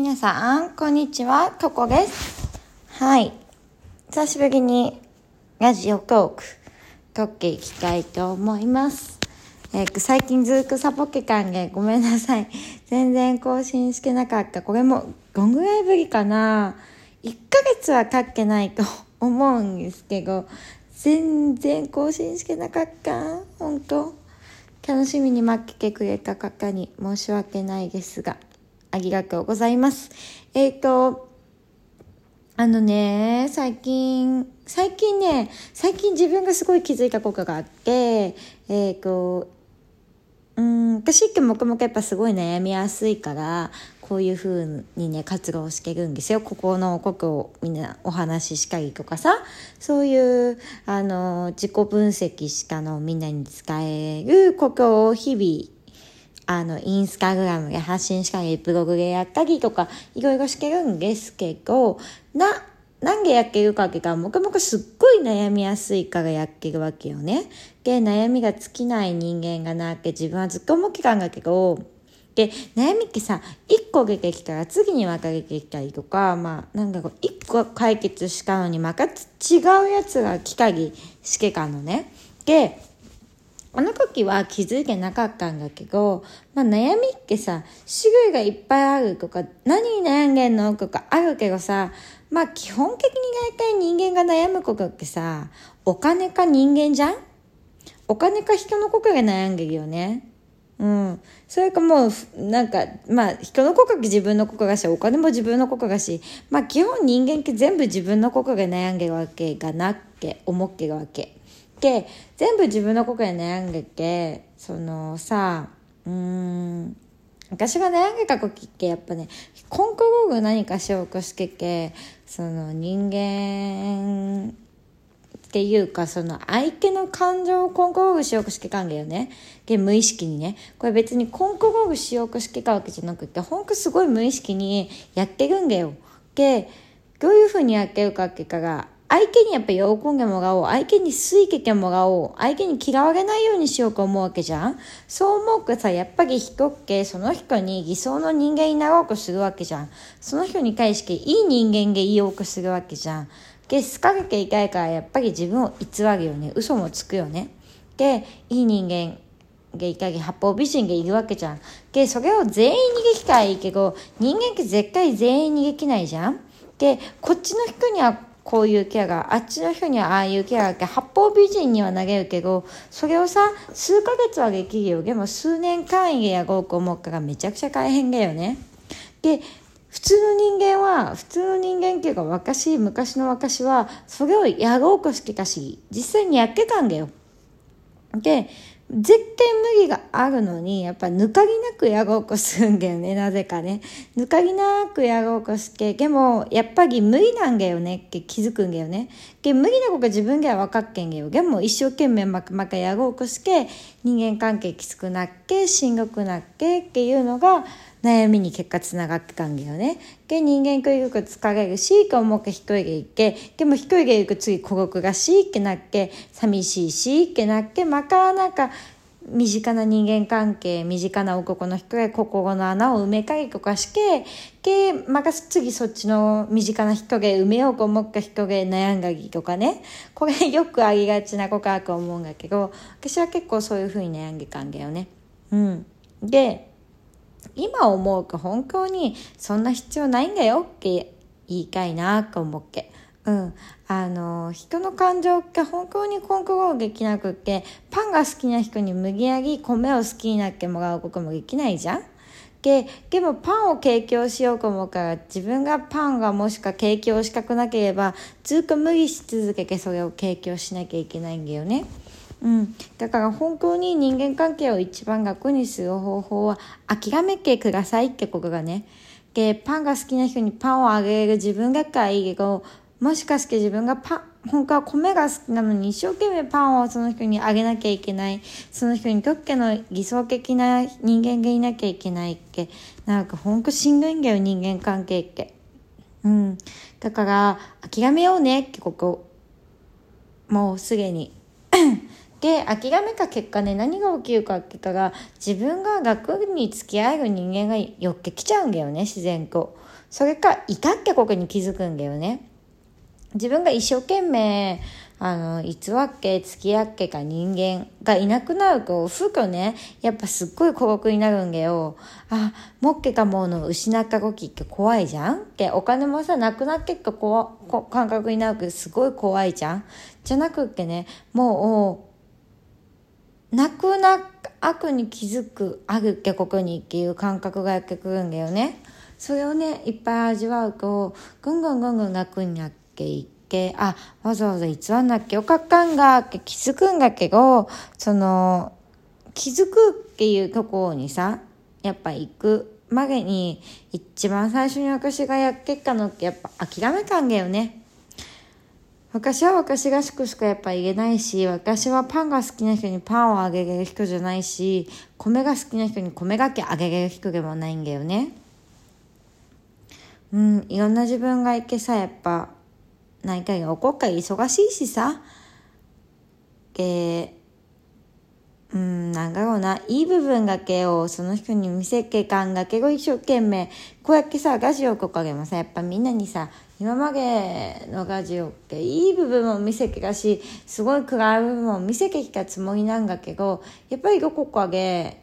皆さん、こんにちは、ココです。はい。久しぶりにラジオトーク、撮っていきたいと思います。えー最近ずっとサボってたんでごめんなさい。全然更新してなかった。これもどんぐらいぶりかな ?1 ヶ月は経ってないと思うんですけど、全然更新してなかった。本当楽しみに待っててくれた方に申し訳ないですが、ありがとうございます。えっ、と、あのね、最近、最近ね、最近自分がすごい気づいたことがあって、えっ、と、うん、私ってもともとやっぱすごい悩みやすいから、こういう風にね、活動してるんですよ。ここのことをみんなお話ししたりとかさ、そういう、あの、自己分析したのみんなに伝えることを日々、あの、インスタグラムで発信したり、ブログでやったりとか、いろいろしてるんですけど、な、なんでやってるかっていうと、もともとすっごい悩みやすいからやってるわけよね。で、悩みが尽きない人間がなって自分はずっと思ってたんだけど、で、悩みってさ、一個出てきたら次に分かれてきたりとか、まあ、なんだろう、一個解決したのにまた違うやつが来たりしてたのね。で、あの時は気づいてなかったんだけど、まあ悩みってさ、種類がいっぱいあるとか、何に悩んでんのとかあるけどさ、まあ基本的に大体人間が悩むことってさ、お金か人間じゃん？お金か人のことが悩んでるよね？うん。それかもう、なんか、まあ、人のことが自分のことだし、お金も自分のことだし、まあ、基本人間って全部自分のことが悩んでるわけがなって思ってるわけ。で、全部自分のことで悩んでて、そのさ、うーん、私が悩んでた時ってやっぱね、コントロール何かしようとしてて、その人間っていうかその相手の感情をコントロールしようとしてたんだよね。で無意識にね。これ別にコントロールしようとしてたわけじゃなくてほんとすごい無意識にやってるんだよ。でどういうふうにやってるかっていうかが相手にやっぱ喜んでもらおう。相手に好いててもらおう。相手に嫌われないようにしようと思うわけじゃん。そう思うとさやっぱり人ってその人に理想の人間になろうとするわけじゃん。その人に対していい人間でいようとするわけじゃん。で好かれていたいからやっぱり自分を偽るよね。嘘もつくよね。でいい人間がいたり八方美人がいるわけじゃん。でそれを全員にできたらいいけど人間って絶対全員にできないじゃん。でこっちの人にはこういうキャラあっちの人にはああいうキャラって八方美人にはなれるけどそれをさ数ヶ月はできるよでも数年単位でやろうと思うからめちゃくちゃ大変だよね。で普通の人間は普通の人間っていうか私昔の私はそれをやろうとしてたし実際にやってたんだよ。で絶対無理があるのにやっぱぬかぎなくやごうこすんだよね なぜかね。ぬかぎなくやごうこすけでもやっぱり無理なんだよねって気づくんだよね。で無理なことが自分では分かっけんだよ。でも一生懸命まくまくやごうこすけ人間関係きつくなっけしんどくなっけっていうのが悩みに結果つながってたんだよね。で、人間というと疲れるし、と思って一人でいて、でも一人でいると次孤独がしってなって、寂しいしってなって、またなんか、身近な人間関係、身近な男の人が心の穴を埋めたりとかして、で、また次そっちの身近な人で埋めようと思った人で悩んだりとかね。これよくありがちなことだと思うんだけど、私は結構そういう風に悩んでたんだよね。うん。で、今思うと本当にそんな必要ないんだよって言いたいなと思って。うん。あの、人の感情って本当にコントロールできなくって、パンが好きな人に無理やり米を好きになってもらうこともできないじゃんで、でもパンを提供しようと思うから、自分がパンがもしか提供したくなければ、ずっと無理し続けてそれを提供しなきゃいけないんだよね。うん、だから本当に人間関係を一番楽にする方法は諦めてくださいってことがね。で、パンが好きな人にパンをあげる自分だからいいけど、もしかして自分がパン、本当は米が好きなのに一生懸命パンをその人にあげなきゃいけない。その人にとっての理想的な人間がいなきゃいけないって。なんか本当しんどいんだよ、人間関係って。うん。だから、諦めようねってこと。もうすでにで諦めた結果ね何が起きるかってかが自分が学に付き合える人間が寄ってきちゃうんだよね自然と。それかいたってことに気づくんだよね。自分が一生懸命あの、偽っけ、付き合っけか人間がいなくなると、ふとね、やっぱすっごい孤独になるんだよ。あ、もっけかもうの失った時って怖いじゃん？け、お金もさ、なくなってっかこ感覚になるけど、すごい怖いじゃん？じゃなくってね、もう、なくな、悪に気づく、あるってこにっていう感覚がやってくるんだよね。それをね、いっぱい味わうと、ぐんぐんぐんぐん楽になっていって、けあわざわざ偽んなきゃよかったんがって気づくんだけどその気づくっていうところにさやっぱ行くまでに一番最初に私がやってったのってやっぱ諦めたんだよね。私は私がしくしかやっぱ言えないし、私はパンが好きな人にパンをあげれる人じゃないし、米が好きな人に米がけあげれる人でもないんだよね。うん、いろんな自分がいけさ、やっぱ何かが起こっか忙しいしさ、えうん、なんだろうな、いい部分だけをその人に見せけかんだけど一生懸命、こうやってさ、ラジオとかでもさ、やっぱみんなにさ、今までのラジオっていい部分も見せけたし、すごい暗い部分も見せてきたつもりなんだけど、やっぱりどこかで、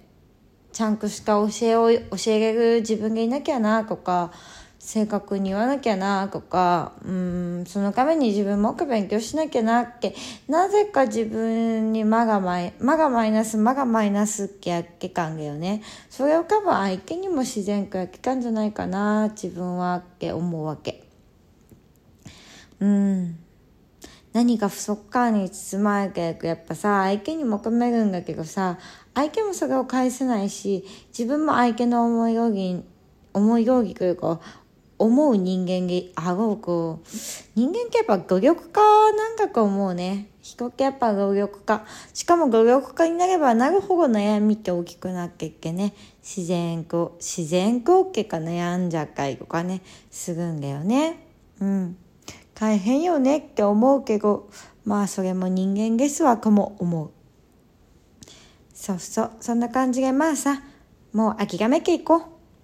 ちゃんとした教えを、教えれる自分がいなきゃな、とか、正確に言わなきゃなとかうんそのために自分もっと勉強しなきゃなってなぜか自分に間がマイ間がマイナス間がマイナスってやっけかんだよね。それを多分相手にも自然とやっけかんじゃないかな自分はって思うわけ。うん。何か不足感に包まれてやっぱさ相手に求めるんだけどさ相手もそれを返せないし自分も相手の思い通り思い通りというか思う人間にあろうこう人間ってやっぱ努力家なんだと思うね。人ってやっぱ努力家。しかも努力家になればなるほど悩みって大きくなっていってね。自然と自然と結果悩んじゃったりとかねするんだよね。うん。大変よねって思うけどまあそれも人間ですわとも思うそうそうそんな感じでまあさもう諦めていこ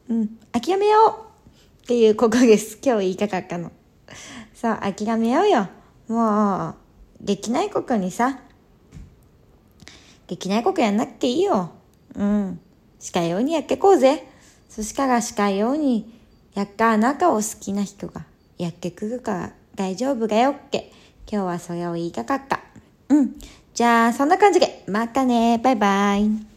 ううん諦めようっていうことです。今日言いたかったの。そう、諦めようよ。もう、できないことにさ、できないことやんなくていいよ。うん。したようにやってこうぜ。そしたらしたようにやったあなたを好きな人がやってくるから大丈夫がよっけ。今日はそれを言いたかった。うん。じゃあ、そんな感じで、またね。バイバイ。